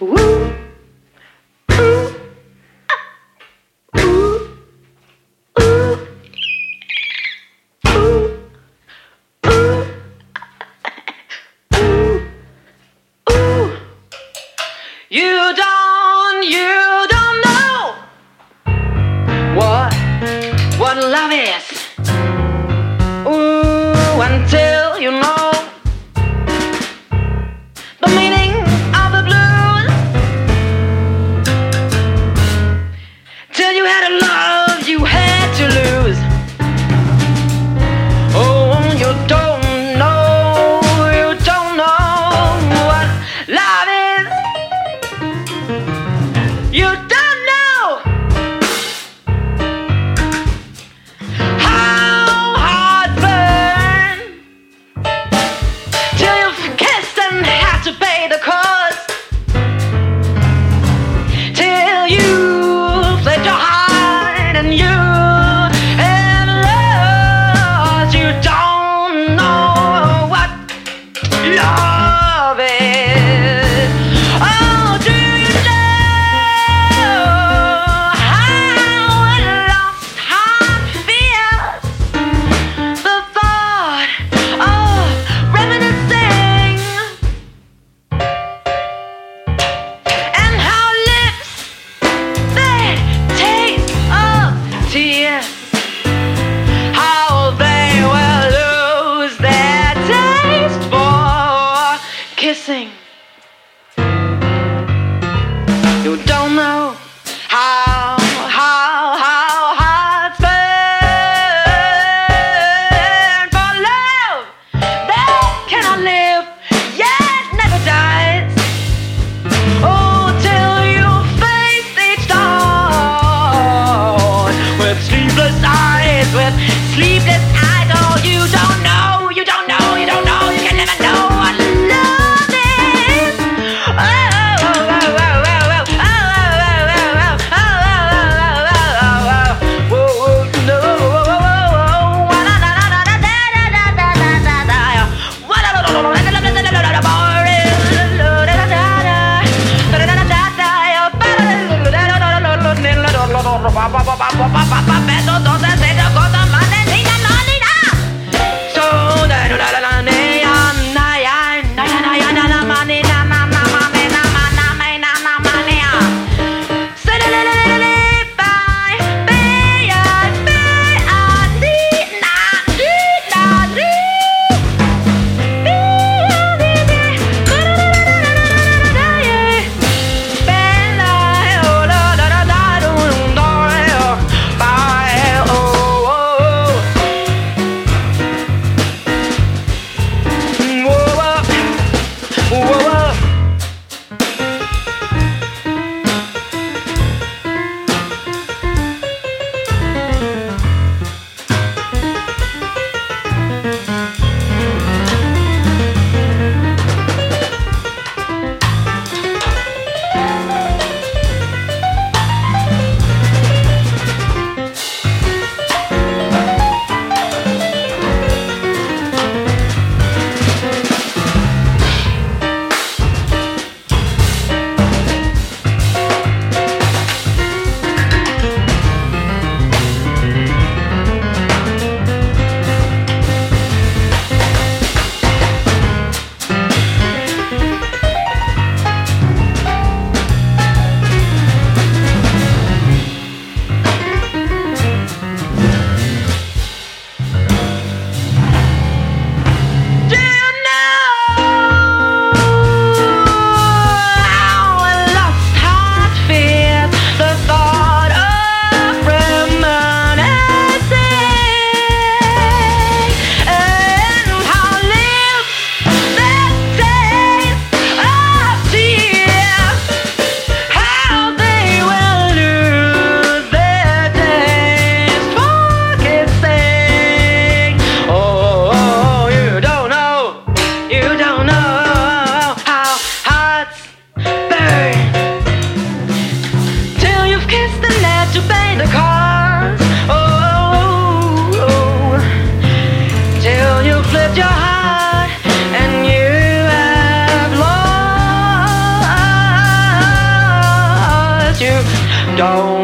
Woo! You don't, you don't know what what love is. Ooh, until you know. kissing. You don't know how, how, how hard it's been for love that cannot live yet never dies. Oh, till you face each dawn with sleepless eyes, with sleepless eyes. So you don't